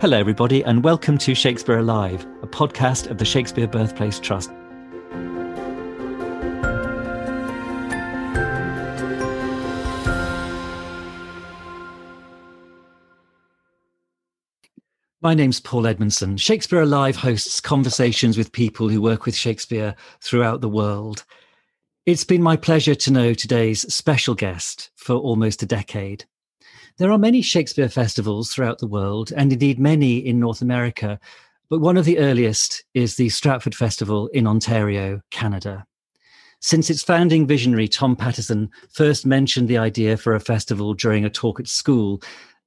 Hello, everybody, and welcome to Shakespeare Alive, a podcast of the Shakespeare Birthplace Trust. My name's Paul Edmondson. Shakespeare Alive hosts conversations with people who work with Shakespeare throughout the world. It's been my pleasure to know today's special guest for almost a decade. There are many Shakespeare festivals throughout the world, and indeed many in North America, but one of the earliest is the Stratford Festival in Ontario, Canada. Since its founding visionary, Tom Patterson, first mentioned the idea for a festival during a talk at school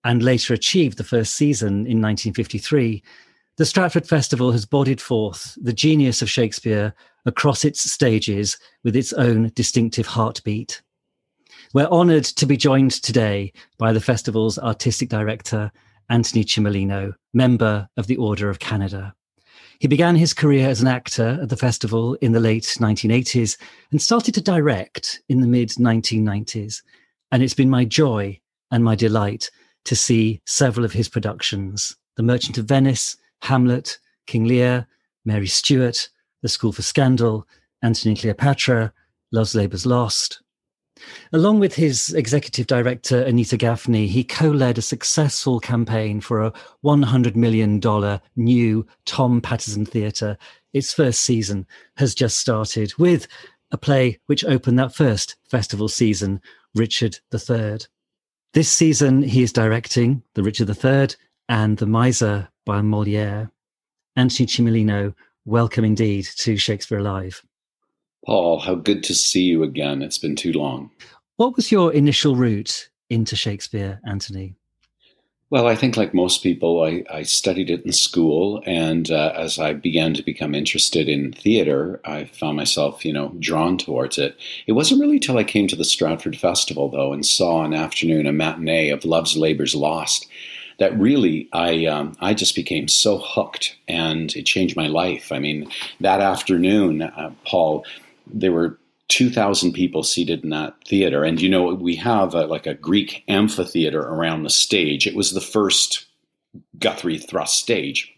and later achieved the first season in 1953, the Stratford Festival has bodied forth the genius of Shakespeare across its stages with its own distinctive heartbeat. We're honoured to be joined today by the festival's artistic director, Antoni Cimolino, member of the Order of Canada. He began his career as an actor at the festival in the late 1980s and started to direct in the mid 1990s. And it's been my joy and my delight to see several of his productions The Merchant of Venice, Hamlet, King Lear, Mary Stuart, The School for Scandal, Antony and Cleopatra, Love's Labour's Lost, Along with his executive director, Anita Gaffney, he co led a successful campaign for a $100 million new Tom Patterson Theatre. Its first season has just started with a play which opened that first festival season, Richard III. This season, he is directing The Richard III and The Miser by Moliere. Antoni Cimolino, welcome indeed to Shakespeare Alive. Paul, how good to see you again. It's been too long. What was your initial route into Shakespeare, Antoni? Well, I think, like most people, I, I studied it in school. And uh, as I began to become interested in theater, I found myself, you know, drawn towards it. It wasn't really till I came to the Stratford Festival, though, and saw an afternoon, a matinee of Love's Labour's Lost, that really I um, I just became so hooked, and it changed my life. I mean, that afternoon, uh, Paul, there were 2,000 people seated in that theater. And, you know, we have a, like a Greek amphitheater around the stage. It was the first Guthrie thrust stage.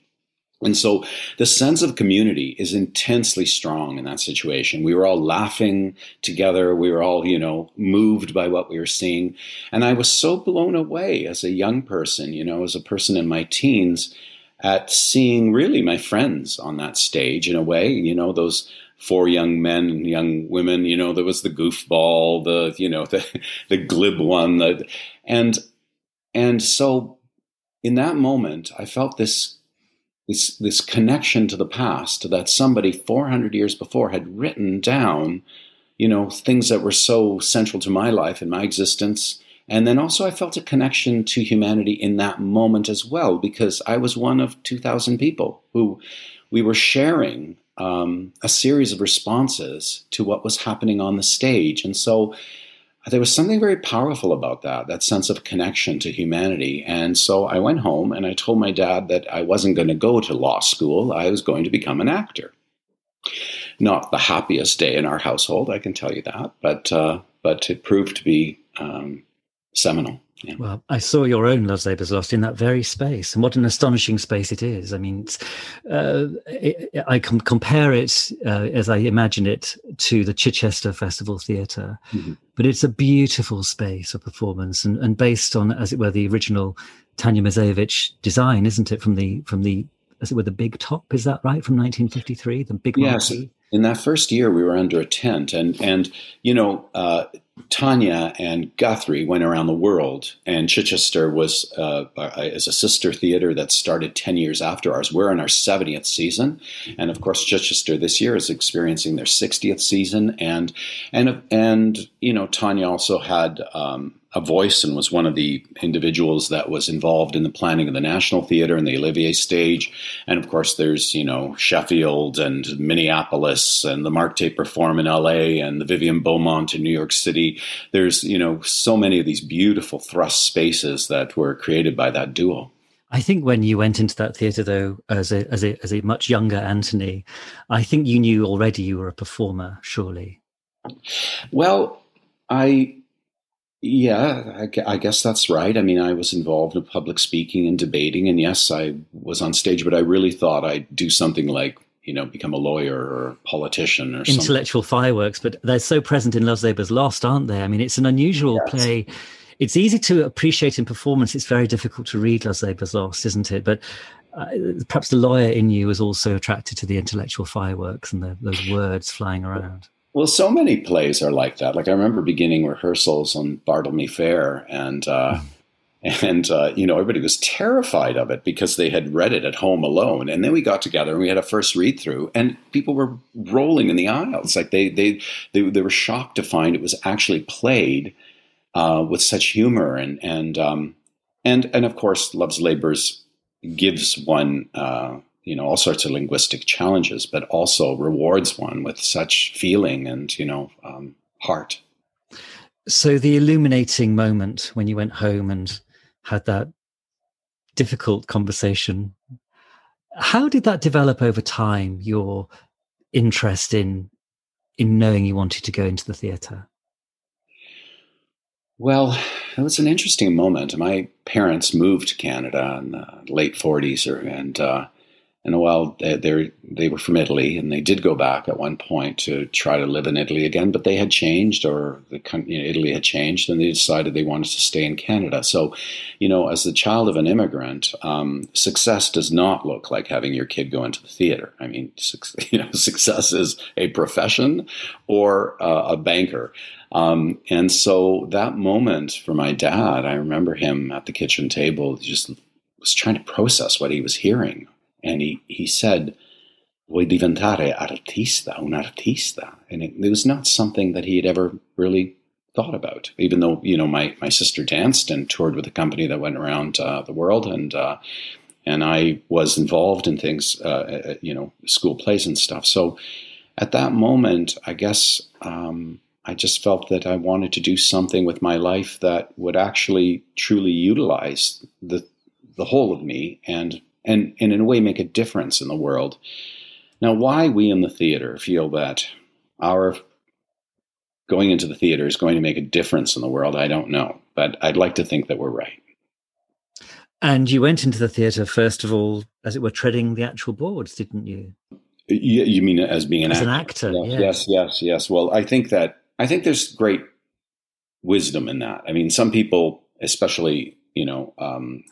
And so the sense of community is intensely strong in that situation. We were all laughing together. We were all, you know, moved by what we were seeing. And I was so blown away as a young person, you know, as a person in my teens at seeing really my friends on that stage in a way, you know, those four young men and young women. You know, there was the goofball, the you know the the glib one, the, and and so in that moment, I felt this this this connection to the past that somebody 400 years before had written down, you know, things that were so central to my life and my existence. And then also, I felt a connection to humanity in that moment as well, because I was one of 2,000 people who we were sharing um, a series of responses to what was happening on the stage. And so there was something very powerful about that, that sense of connection to humanity. And so I went home and I told my dad that I wasn't going to go to law school, I was going to become an actor. Not the happiest day in our household, I can tell you that, but, uh, but it proved to be um, seminal. Yeah. Well, I saw your own Love's Labour's Lost in that very space, and what an astonishing space it is. I mean, uh, it, I can compare it uh, as I imagine it to the Chichester Festival Theatre, mm-hmm. but it's a beautiful space of performance, and, and based on, as it were, the original Tanya Moiseiwitsch design, isn't it? From the from the as it were, the big top. Is that right? From 1953, the big yes. Marquee? In that first year, we were under a tent, and and you know, uh, Tanya and Guthrie went around the world, and Chichester was uh, as a sister theater that started ten years after ours. We're in our seventieth season, and of course, Chichester this year is experiencing their sixtieth season, and and and you know, Tanya also had um, a voice and was one of the individuals that was involved in the planning of the National Theatre and the Olivier stage. And of course, there's, you know, Sheffield and Minneapolis and the Mark Taper Forum in LA and the Vivian Beaumont in New York City. There's, you know, so many of these beautiful thrust spaces that were created by that duo. I think when you went into that theatre, though, as a, as a as a much younger Antoni, I think you knew already you were a performer. Surely. Well, I Yeah, I, I, guess that's right. I mean, I was involved in public speaking and debating, and yes, I was on stage, but I really thought I'd do something like, you know, become a lawyer or a politician or Intellectual something. fireworks, but they're so present in Love's Labour's Lost, aren't they? I mean, it's an unusual yes. play. It's easy to appreciate in performance. It's very difficult to read Love's Labour's Lost, isn't it? But uh, perhaps the lawyer in you was also attracted to the intellectual fireworks and the, those words flying around. Well, so many plays are like that. Like I remember beginning rehearsals on Bartlemy Fair, and uh, mm. and uh, you know everybody was terrified of it because they had read it at home alone. And then we got together and we had a first read through, and people were rolling in the aisles. Like they they they, they were shocked to find it was actually played uh, with such humor and and um, and and of course, Love's Labours gives one uh, you know all sorts of linguistic challenges, but also rewards one with such feeling and you know um, heart. So the illuminating moment when you went home and had that difficult conversation, how did that develop over time? Your interest in in knowing you wanted to go into the theatre. Well, it was an interesting moment. My parents moved to Canada in the late 40s, and uh, and while they they were from Italy, and they did go back at one point to try to live in Italy again, but they had changed, or the you know, Italy had changed, and they decided they wanted to stay in Canada. So, you know, as the child of an immigrant, um, success does not look like having your kid go into the theater. I mean, you know, success is a profession or uh, a banker. Um, and so that moment for my dad, I remember him at the kitchen table, just was trying to process what he was hearing and he, he said, Vuoi diventare artista, un artista? And it, it, was not something that he had ever really thought about, even though, you know, my, my sister danced and toured with a company that went around uh, the world. And, uh, and I was involved in things, uh, uh you know, school plays and stuff. So at that moment, I guess um, I just felt that I wanted to do something with my life that would actually truly utilize the the whole of me and and, and in a way make a difference in the world. Now, why we in the theater feel that our going into the theater is going to make a difference in the world, I don't know. But I'd like to think that we're right. And you went into the theater, first of all, as it were, treading the actual boards, didn't you? You, you mean as being an as actor? an actor? Yes, yes, yes, yes, yes. Well, I think that I think there's great wisdom in that. I mean, some people, especially you know, um,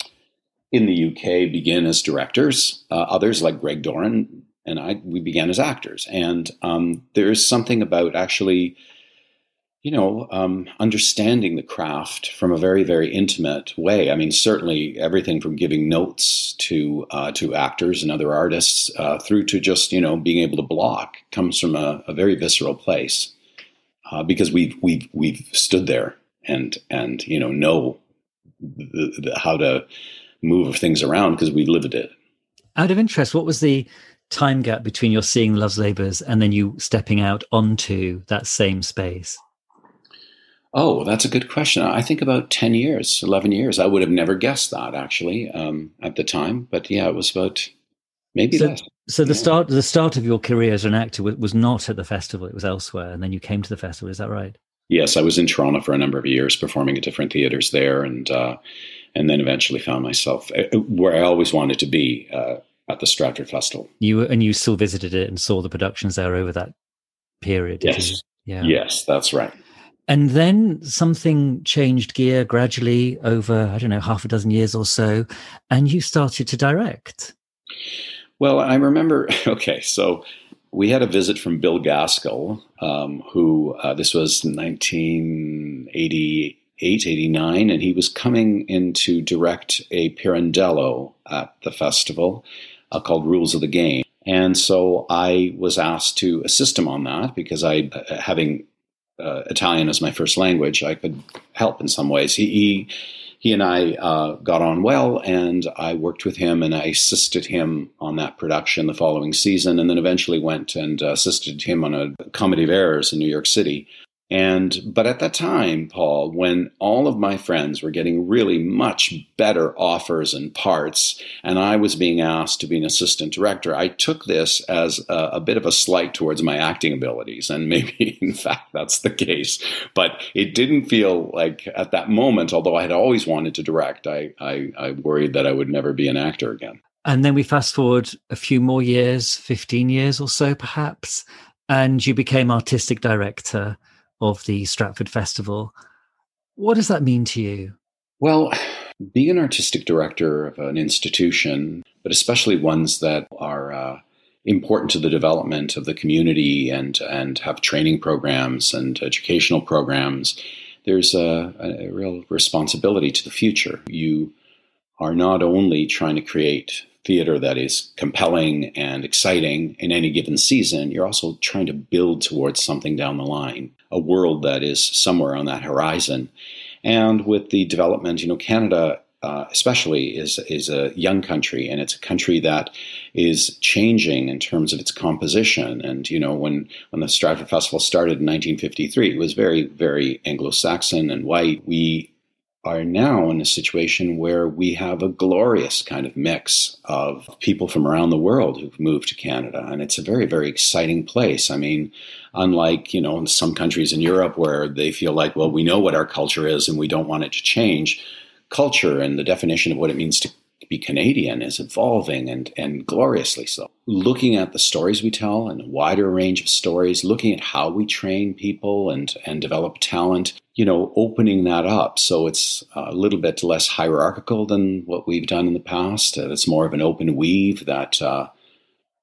in the UK begin as directors. Uh, others, like Greg Doran and I, we began as actors. And um, there is something about actually, you know, um, understanding the craft from a very, very intimate way. I mean, certainly everything from giving notes to uh, to actors and other artists uh, through to just you know being able to block comes from a, a very visceral place uh, because we've we've we've stood there and and you know know the, the, how to move of things around because we lived it. Out of interest, what was the time gap between your seeing Love's Labours and then you stepping out onto that same space? Oh, that's a good question. I think about 10 years, 11 years. I would have never guessed that actually um, at the time. But yeah, it was about maybe so, less. So the yeah. start the start of your career as an actor was not at the festival, it was elsewhere. And then you came to the festival. Is that right? Yes, I was in Toronto for a number of years performing at different theaters there. And uh, and then eventually found myself uh, where I always wanted to be uh, at the Stratford Festival. You and you still visited it and saw the productions there over that period. Yes, yeah, yes, that's right. And then something changed gear gradually over I don't know half a dozen years or so, and you started to direct. Well, I remember. Okay, so we had a visit from Bill Gaskill, um, who uh, this was 1980 889, and he was coming in to direct a Pirandello at the festival uh, called Rules of the Game. And so I was asked to assist him on that because I, uh, having uh, Italian as my first language, I could help in some ways. He, he, he and I uh, got on well, and I worked with him and I assisted him on that production the following season, and then eventually went and assisted him on a Comedy of Errors in New York City And but at that time, Paul, when all of my friends were getting really much better offers and parts, and I was being asked to be an assistant director, I took this as a, a bit of a slight towards my acting abilities, and maybe in fact that's the case. But it didn't feel like at that moment, although I had always wanted to direct, I, I, I worried that I would never be an actor again. And then we fast forward a few more years, 15 years or so perhaps, and you became artistic director of the Stratford Festival. What does that mean to you? Well, being an artistic director of an institution, but especially ones that are uh, important to the development of the community and and have training programs and educational programs, there's a, a real responsibility to the future. You are not only trying to create theater that is compelling and exciting in any given season, you're also trying to build towards something down the line, a world that is somewhere on that horizon. And with the development, you know, Canada uh, especially is is a young country, and it's a country that is changing in terms of its composition. And you know, when when the Stratford Festival started in 1953, it was very very Anglo-Saxon and white. We are now in a situation where we have a glorious kind of mix of people from around the world who've moved to Canada. And it's a very, very exciting place. I mean, unlike, you know, in some countries in Europe where they feel like, well, we know what our culture is and we don't want it to change. Culture and the definition of what it means to be Canadian is evolving and, and gloriously so. Looking at the stories we tell and a wider range of stories, looking at how we train people and, and develop talent, you know, opening that up so it's a little bit less hierarchical than what we've done in the past. Uh, it's more of an open weave that, uh,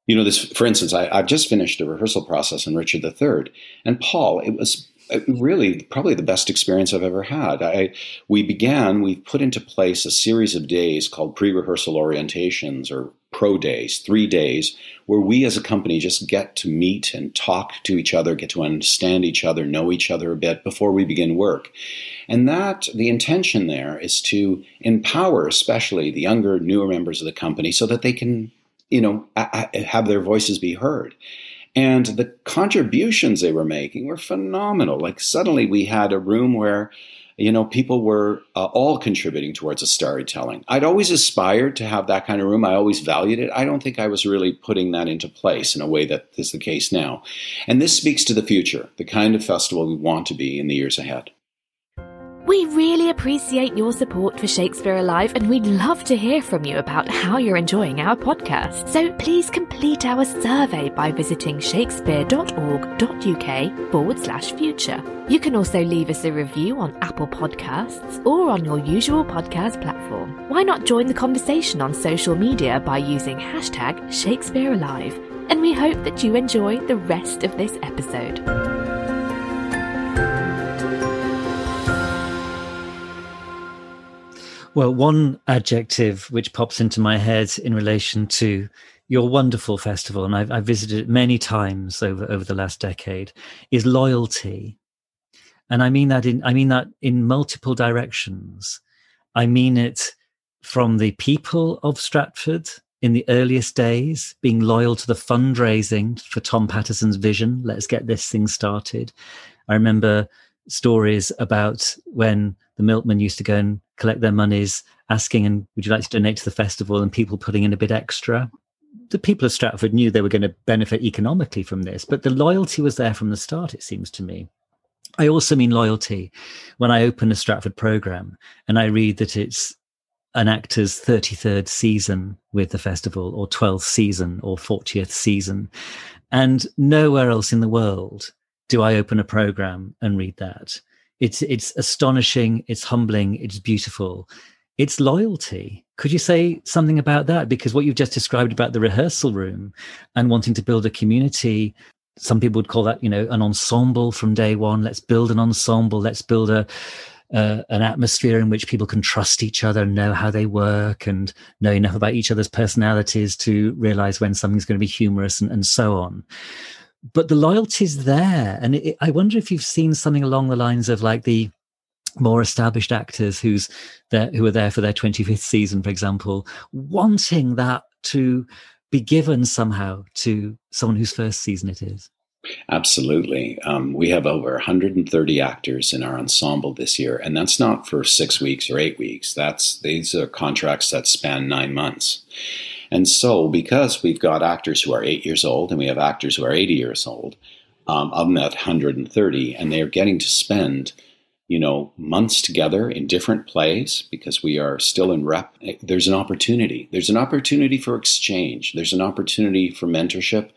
you know, this, for instance, I, I've just finished a rehearsal process in Richard III, and Paul, it was Uh, really probably the best experience I've ever had. I, we began, we put into place a series of days called pre rehearsal orientations or pro days, three days, where we as a company just get to meet and talk to each other, get to understand each other, know each other a bit before we begin work. And that, the intention there is to empower, especially the younger, newer members of the company, so that they can, you know, have their voices be heard. And the contributions they were making were phenomenal. Like suddenly we had a room where, you know, people were uh, all contributing towards a storytelling. I'd always aspired to have that kind of room. I always valued it. I don't think I was really putting that into place in a way that is the case now. And this speaks to the future, the kind of festival we want to be in the years ahead. We really appreciate your support for Shakespeare Alive and we'd love to hear from you about how you're enjoying our podcast. So please complete our survey by visiting shakespeare.org.uk forward slash future. You can also leave us a review on Apple Podcasts or on your usual podcast platform. Why not join the conversation on social media by using hashtag Shakespeare Alive? And we hope that you enjoy the rest of this episode. Well, one adjective which pops into my head in relation to your wonderful festival, and I've, I've visited it many times over, over the last decade, is loyalty. And I mean that in I mean that in multiple directions. I mean it from the people of Stratford in the earliest days, being loyal to the fundraising for Tom Patterson's vision. Let's get this thing started. I remember stories about when the milkman used to go and collect their monies, asking, and would you like to donate to the festival? And people putting in a bit extra. The people of Stratford knew they were going to benefit economically from this, but the loyalty was there from the start, it seems to me. I also mean loyalty when I open a Stratford program and I read that it's an actor's 33rd season with the festival or 12th season or 40th season. And nowhere else in the world do I open a program and read that it's it's astonishing it's humbling it's beautiful. It's loyalty. Could you say something about that? Because what you've just described about the rehearsal room and wanting to build a community some people would call that you know an ensemble from day one. Let's build an ensemble. Let's build a uh, an atmosphere in which people can trust each other and know how they work and know enough about each other's personalities to realize when something's going to be humorous and, and so on but the loyalty's there. And it, I wonder if you've seen something along the lines of like the more established actors who's there, who are there for their 25th season, for example, wanting that to be given somehow to someone whose first season it is. Absolutely. Um, we have over 130 actors in our ensemble this year, and that's not for six weeks or eight weeks. That's these are contracts that span nine months. And so, because we've got actors who are eight years old and we have actors who are 80 years old, um, of that 130, and they are getting to spend, you know, months together in different plays because we are still in rep. There's an opportunity. There's an opportunity for exchange. There's an opportunity for mentorship.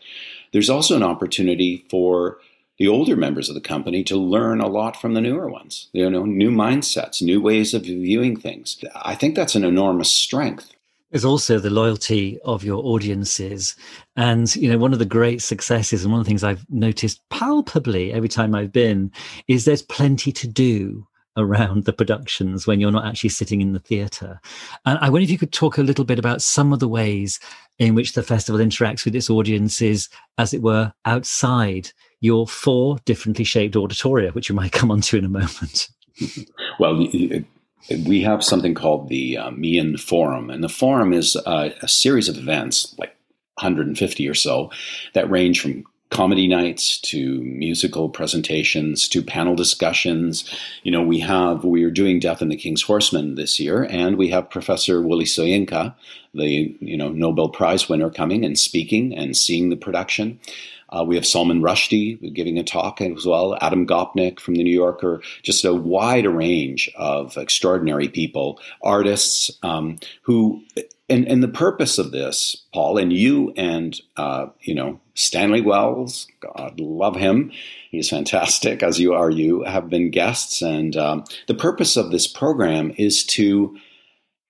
There's also an opportunity for the older members of the company to learn a lot from the newer ones. You know, new mindsets, new ways of viewing things. I think that's an enormous strength. There's also the loyalty of your audiences. And, you know, one of the great successes and one of the things I've noticed palpably every time I've been is there's plenty to do around the productions when you're not actually sitting in the theatre. And I wonder if you could talk a little bit about some of the ways in which the festival interacts with its audiences, as it were, outside your four differently shaped auditoria, which you might come onto in a moment. Well, we have something called the uh, Forum, and the Forum is uh, a series of events, like 150 or so, that range from comedy nights to musical presentations to panel discussions. You know, we have we are doing Death and the King's Horseman this year, and we have Professor Wole Soyinka, the you know Nobel Prize winner, coming and speaking and seeing the production. Uh, we have Salman Rushdie giving a talk as well, Adam Gopnik from the New Yorker, just a wide range of extraordinary people, artists um, who, and, and the purpose of this, Paul, and you and, uh, you know, Stanley Wells, God love him. He's fantastic, as you are you, have been guests. And um, the purpose of this program is to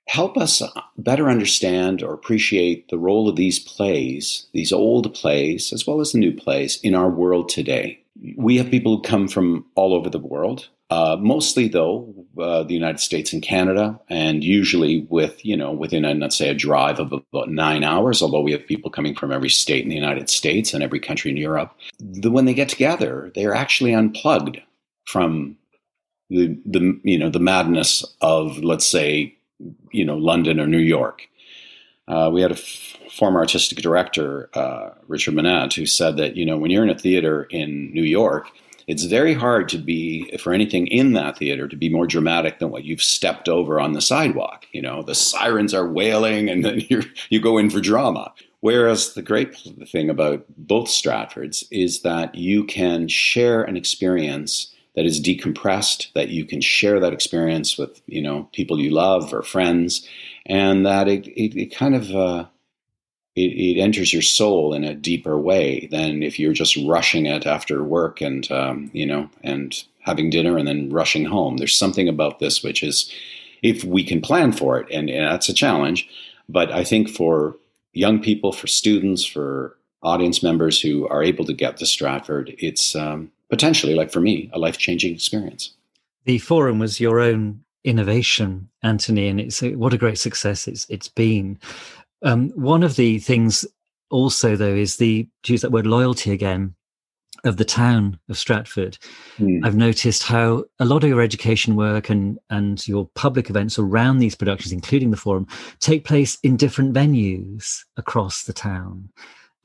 help us better understand or appreciate the role of these plays, these old plays, as well as the new plays, in our world today. We have people who come from all over the world, uh, mostly though uh, the United States and Canada, and usually with you know within a, let's say a drive of about nine hours. Although we have people coming from every state in the United States and every country in Europe, the, when they get together, they are actually unplugged from the the you know the madness of let's say you know, London or New York. Uh, we had a f- former artistic director, uh, Richard Monette, who said that, you know, when you're in a theater in New York, it's very hard to be, for anything in that theater, to be more dramatic than what you've stepped over on the sidewalk. You know, the sirens are wailing and then you you go in for drama. Whereas the great thing about both Stratfords is that you can share an experience that is decompressed, that you can share that experience with you know people you love or friends, and that it it, it kind of uh, it, it, enters your soul in a deeper way than if you're just rushing it after work and um, you know and having dinner and then rushing home. There's something about this which is, if we can plan for it, and, and that's a challenge. But I think for young people, for students, for audience members who are able to get to Stratford, it's um, potentially, like for me, a life changing experience. The forum was your own innovation, Antoni, and it's what a great success it's it's been. Um, one of the things also, though, is the to use that word loyalty again of the town of Stratford. Mm. I've noticed how a lot of your education work and and your public events around these productions, including the forum, take place in different venues across the town,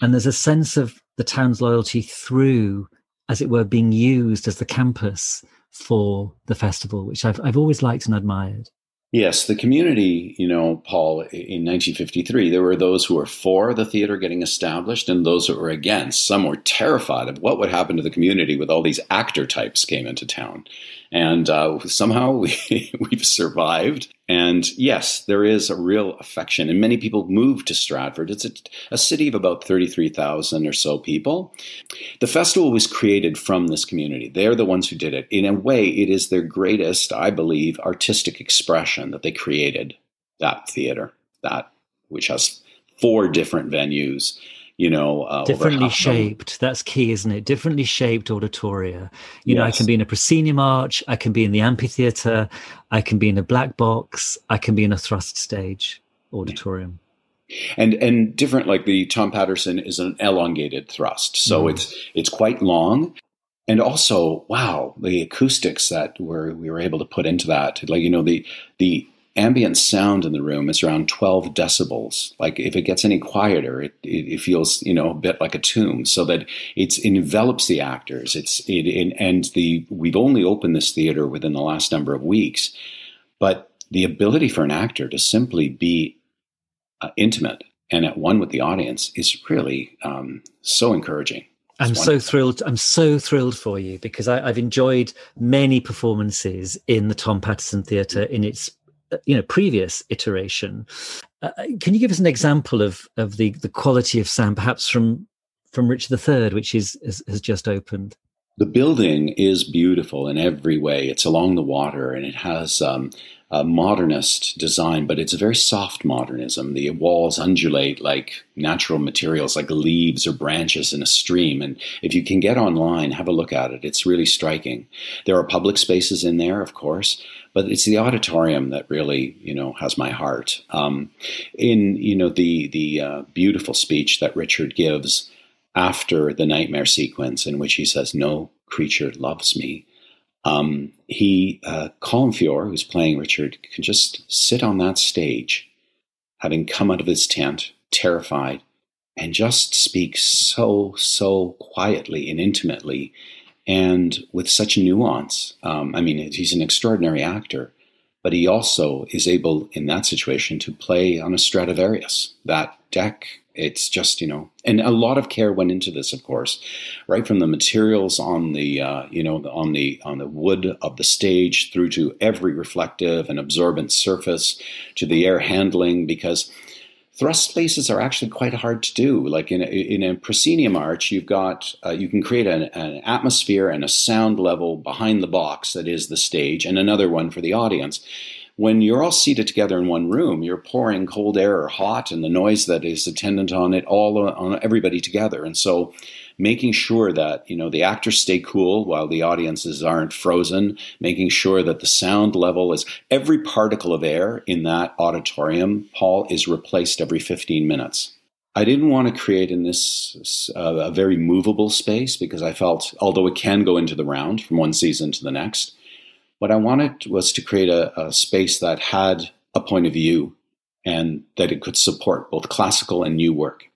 and there's a sense of the town's loyalty through as it were, being used as the campus for the festival, which I've, I've always liked and admired. Yes, the community, you know, Paul, in 1953, there were those who were for the theater getting established and those who were against. Some were terrified of what would happen to the community with all these actor types came into town. And uh, somehow we, we've survived. And yes, there is a real affection. And many people move to Stratford. It's a, a city of about 33,000 or so people. The festival was created from this community. They're the ones who did it. In a way, it is their greatest, I believe, artistic expression that they created that theater, that which has four different venues you know, uh, differently shaped. That's key, isn't it? Differently shaped auditoria. You yes. know, I can be in a proscenium arch, I can be in the amphitheater, I can be in a black box, I can be in a thrust stage auditorium. And and different, like the Tom Patterson is an elongated thrust, so mm. it's it's quite long, and also wow, the acoustics that were we were able to put into that, like you know the the ambient sound in the room is around 12 decibels. Like if it gets any quieter, it, it, it feels, you know, a bit like a tomb so that it's, it envelops the actors. It's, it, and the, we've only opened this theater within the last number of weeks, but the ability for an actor to simply be uh, intimate and at one with the audience is really um, so encouraging. I'm so thrilled. I'm so thrilled for you because I, have enjoyed many performances in the Tom Patterson Theatre in its you know previous iteration. Uh, can you give us an example of of the the quality of sound, perhaps from from Richard III, which is has, has just opened? The building is beautiful in every way. It's along the water and it has um, a modernist design, but it's a very soft modernism. The walls undulate like natural materials, like leaves or branches in a stream. And if you can get online, have a look at it. It's really striking. There are public spaces in there, of course, but it's the auditorium that really you know has my heart. Um, in you know the the uh, beautiful speech that Richard gives after the nightmare sequence, in which he says, "No creature loves me." Um, he uh, Colm Feore, who's playing Richard, can just sit on that stage, having come out of his tent, terrified, and just speak so so quietly and intimately and with such nuance. Um, I mean, he's an extraordinary actor, but he also is able in that situation to play on a Stradivarius. That deck, it's just you know, and a lot of care went into this, of course, right from the materials on the uh, you know on the on the wood of the stage through to every reflective and absorbent surface to the air handling because thrust spaces are actually quite hard to do. Like in a, in a proscenium arch, you've got uh, you can create an, an, atmosphere and a sound level behind the box that is the stage, and another one for the audience. When you're all seated together in one room, you're pouring cold air or hot, and the noise that is attendant on it all on everybody together, and so making sure that you know the actors stay cool while the audiences aren't frozen, making sure that the sound level is every particle of air in that auditorium, Paul, is replaced every 15 minutes. I didn't want to create in this uh, a very movable space because I felt, although it can go into the round from one season to the next, what I wanted was to create a, a space that had a point of view and that it could support both classical and new work.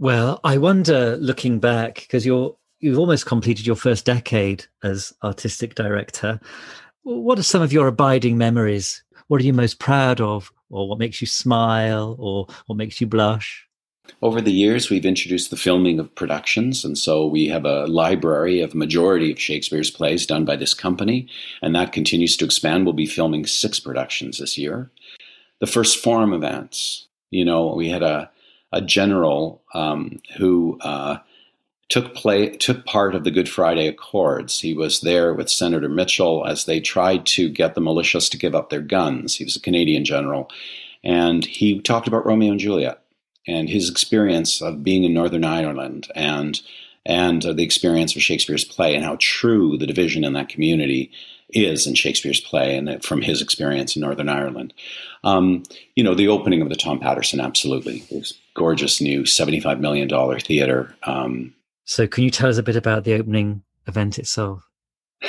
Well, I wonder, looking back, because you're you've almost completed your first decade as artistic director. What are some of your abiding memories? What are you most proud of, or what makes you smile, or what makes you blush? Over the years, we've introduced the filming of productions, and so we have a library of majority of Shakespeare's plays done by this company, and that continues to expand. We'll be filming six productions this year. The first forum events, you know, we had a a general um, who uh, took play took part of the Good Friday Accords. He was there with Senator Mitchell as they tried to get the militias to give up their guns. He was a Canadian general, and he talked about Romeo and Juliet and his experience of being in Northern Ireland and and the experience of Shakespeare's play and how true the division in that community is in Shakespeare's play and from his experience in Northern Ireland. Um, you know, the opening of the Tom Patterson, absolutely. Gorgeous new $75 million theater. Um, so, can you tell us a bit about the opening event itself?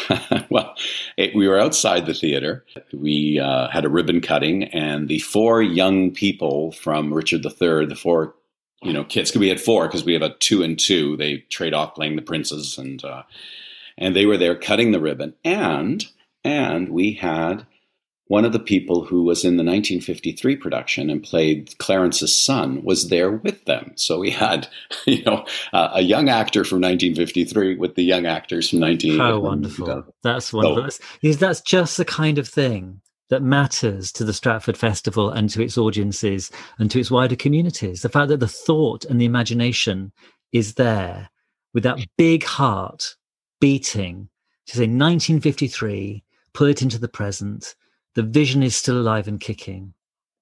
well, it, we were outside the theater. We uh, had a ribbon cutting, and the four young people from Richard III, the four you know kids, because we had four, because we have a two and two. They trade off playing the princes, and uh, and they were there cutting the ribbon, and and we had one of the people who was in the 1953 production and played Clarence's son was there with them. So we had, you know, uh, a young actor from 1953 with the young actors from 19. How wonderful! That's wonderful. So, that's, that's just the kind of thing that matters to the Stratford Festival and to its audiences and to its wider communities. The fact that the thought and the imagination is there with that big heart beating to say 1953, pull it into the present the vision is still alive and kicking.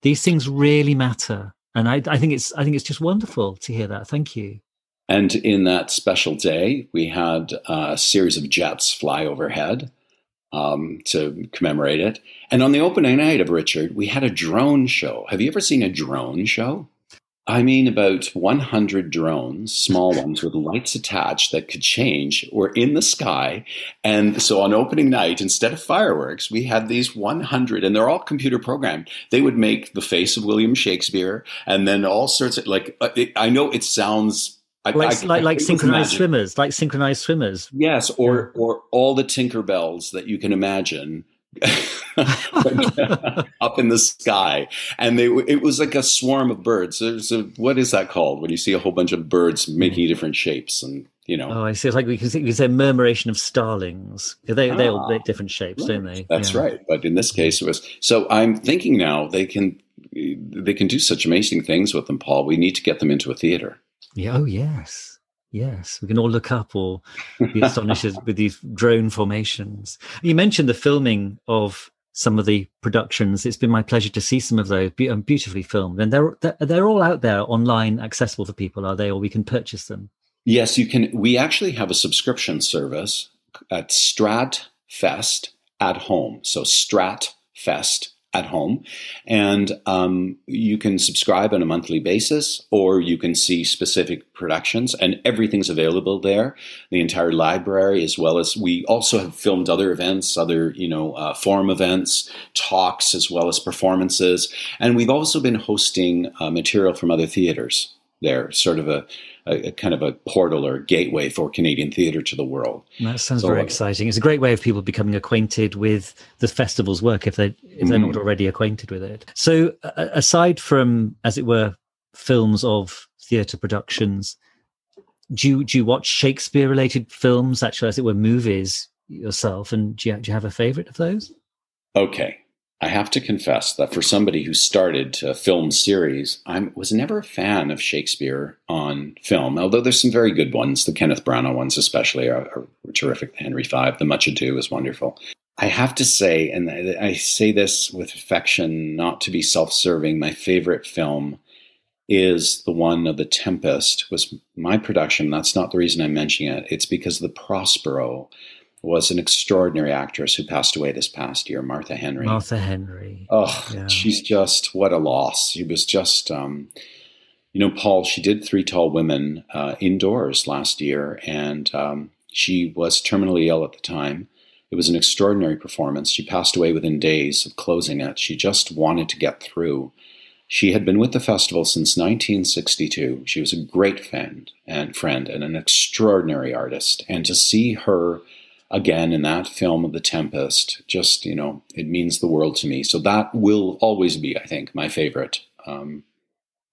These things really matter. And I, I think it's I think it's just wonderful to hear that. Thank you. And in that special day, we had a series of jets fly overhead um, to commemorate it. And on the opening night of Richard, we had a drone show. Have you ever seen a drone show? I mean, about 100 drones, small ones with lights attached that could change, were in the sky. And so on opening night, instead of fireworks, we had these 100, and they're all computer programmed. They would make the face of William Shakespeare and then all sorts of, like, uh, it, I know it sounds like I, like, like synchronized swimmers, like synchronized swimmers. Yes, or or all the Tinkerbells that you can imagine up in the sky, and they it was like a swarm of birds. There's a what is that called when you see a whole bunch of birds making hmm. different shapes and you know. Oh, I see. It's like we can say, we say murmuration of starlings. They ah, they all make different shapes, right. don't they? That's yeah. right. But in this case, it was. So I'm thinking now they can they can do such amazing things with them, Paul. We need to get them into a theater. Yeah. Oh yes. Yes, we can all look up or be astonished with these drone formations. You mentioned the filming of some of the productions. It's been my pleasure to see some of those be- um, beautifully filmed, and they're they're all out there online, accessible for people, are they? Or we can purchase them. Yes, you can. We actually have a subscription service at Stratfest at home. So Stratfest at home. And um, you can subscribe on a monthly basis, or you can see specific productions, and everything's available there. The entire library, as well as we also have filmed other events, other you know uh, forum events, talks, as well as performances, and we've also been hosting uh, material from other theaters there, sort of a, a, a, kind of a portal or a gateway for Canadian theatre to the world. That sounds so, very exciting. It's a great way of people becoming acquainted with the festival's work if they if they're mm-hmm. not already acquainted with it. So, uh, aside from, as it were, films of theatre productions, do you, do you watch Shakespeare related films, actually, as it were, movies yourself? And do you, do you have a favourite of those? Okay. I have to confess that for somebody who started a film series, I was never a fan of Shakespeare on film, although there's some very good ones. The Kenneth Branagh ones, especially, are, are terrific. The Henry V, The Much Ado is wonderful. I have to say, and I say this with affection, not to be self serving, my favorite film is the one of The Tempest, was my production. That's not the reason I'm mentioning it. It's because the Prospero was an extraordinary actress who passed away this past year, Martha Henry. Martha Henry. Oh, yeah. she's just what a loss. She was just, um, you know, Paul. She did Three Tall Women uh, indoors last year, and um, she was terminally ill at the time. It was an extraordinary performance. She passed away within days of closing it. She just wanted to get through. She had been with the festival since 1962. She was a great friend and friend and an extraordinary artist. And to see her again in that film of the tempest just you know it means the world to me so that will always be i think my favorite um,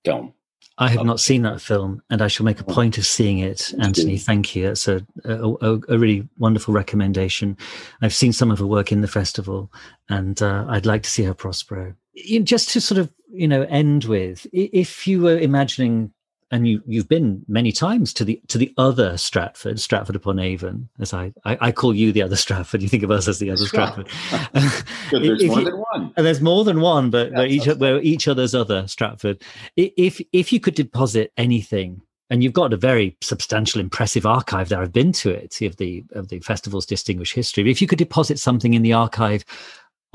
film I have not seen that film, and I shall make a oh. point of seeing it. Antoni, thank you. That's a, a, a really wonderful recommendation. I've seen some of her work in the festival, and uh, I'd like to see her Prospero. Just to sort of you know end with, if you were imagining and you you've been many times to the to the other Stratford, Stratford upon Avon, as I, I, I call you the other Stratford. You think of us as the other Stratford. there's more you, than one. And there's more than one, but yeah, each we're each other's other Stratford. If if you could deposit anything, and you've got a very substantial, impressive archive there. I've been to it of the of the festival's distinguished history. But if you could deposit something in the archive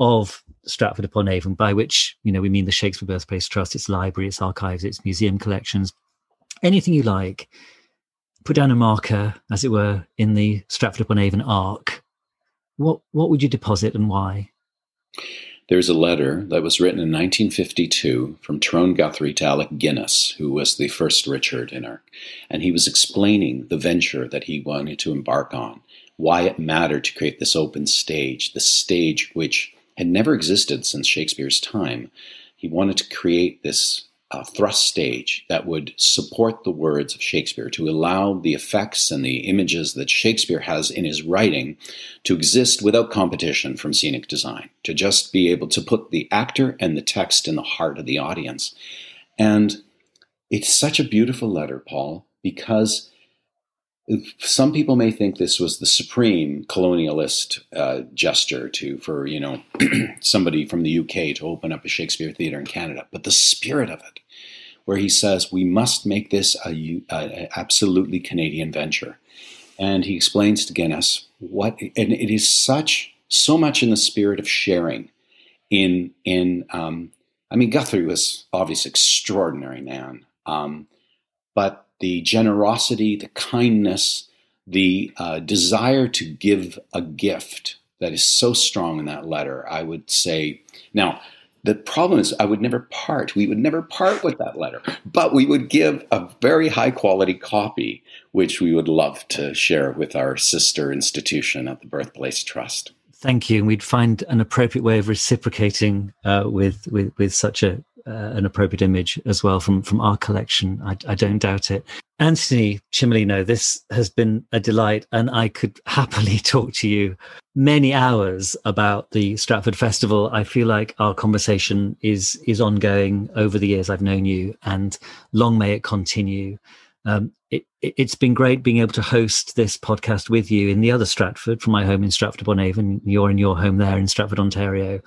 of Stratford upon Avon, by which you know we mean the Shakespeare Birthplace Trust, its library, its archives, its museum collections, anything you like. Put down a marker, as it were, in the Stratford upon Avon arc. What what would you deposit and why? There's a letter that was written in 1952 from Tyrone Guthrie to Alec Guinness, who was the first Richard in our, and he was explaining the venture that he wanted to embark on, why it mattered to create this open stage, the stage which had never existed since Shakespeare's time. He wanted to create this uh, thrust stage that would support the words of Shakespeare, to allow the effects and the images that Shakespeare has in his writing to exist without competition from scenic design, to just be able to put the actor and the text in the heart of the audience. And it's such a beautiful letter, Paul, because some people may think this was the supreme colonialist uh, gesture to for you know somebody from the UK to open up a Shakespeare theater in Canada, but the spirit of it where he says we must make this a, a, absolutely Canadian venture, and he explains to Guinness what, and it is such so much in the spirit of sharing. In in um, I mean, Guthrie was obviously extraordinary man, Um, but the generosity, the kindness, the uh, desire to give a gift that is so strong in that letter, I would say. Now, the problem is, I would never part. We would never part with that letter, but we would give a very high quality copy, which we would love to share with our sister institution at the Birthplace Trust. Thank you. And we'd find an appropriate way of reciprocating uh, with, with, with such a, uh, an appropriate image as well from, from our collection. I, I don't doubt it. Antoni Cimolino, this has been a delight, and I could happily talk to you many hours about the Stratford Festival. I feel like our conversation is is ongoing over the years I've known you, and long may it continue. Um, it, has been great being able to host this podcast with you in the other Stratford, from my home in Stratford upon Avon. You're in your home there in Stratford, Ontario.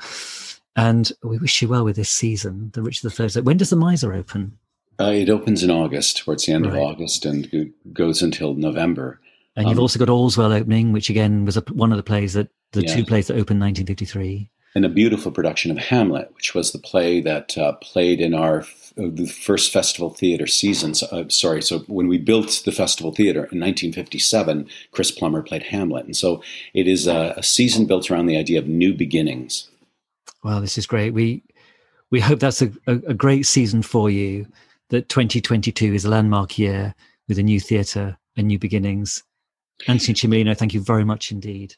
And we wish you well with this season, the Richard III. When does the Miser open? Uh, it opens in August, towards the end right. of August, and goes until November. And you've um, also got All's Well opening, which again was a, one of the plays that the yeah. two plays that opened 1953. And a beautiful production of Hamlet, which was the play that uh, played in our f- uh, the first festival theater seasons. Uh, sorry, so when we built the festival theater in 1957, Chris Plummer played Hamlet, and so it is a, a season built around the idea of new beginnings. Well, this is great. We we hope that's a, a, a great season for you. That 2022 is a landmark year with a new theatre and new beginnings. Antoni Cimolino, thank you very much indeed.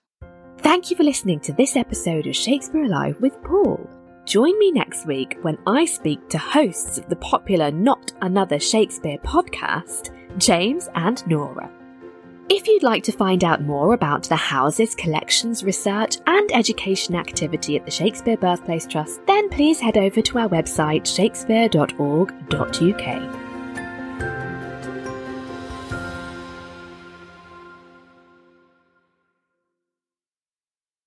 Thank you for listening to this episode of Shakespeare Alive with Paul. Join me next week when I speak to hosts of the popular Not Another Shakespeare podcast, James and Nora. If you'd like to find out more about the house's collections, research, and education activity at the Shakespeare Birthplace Trust, then please head over to our website shakespeare.org.uk.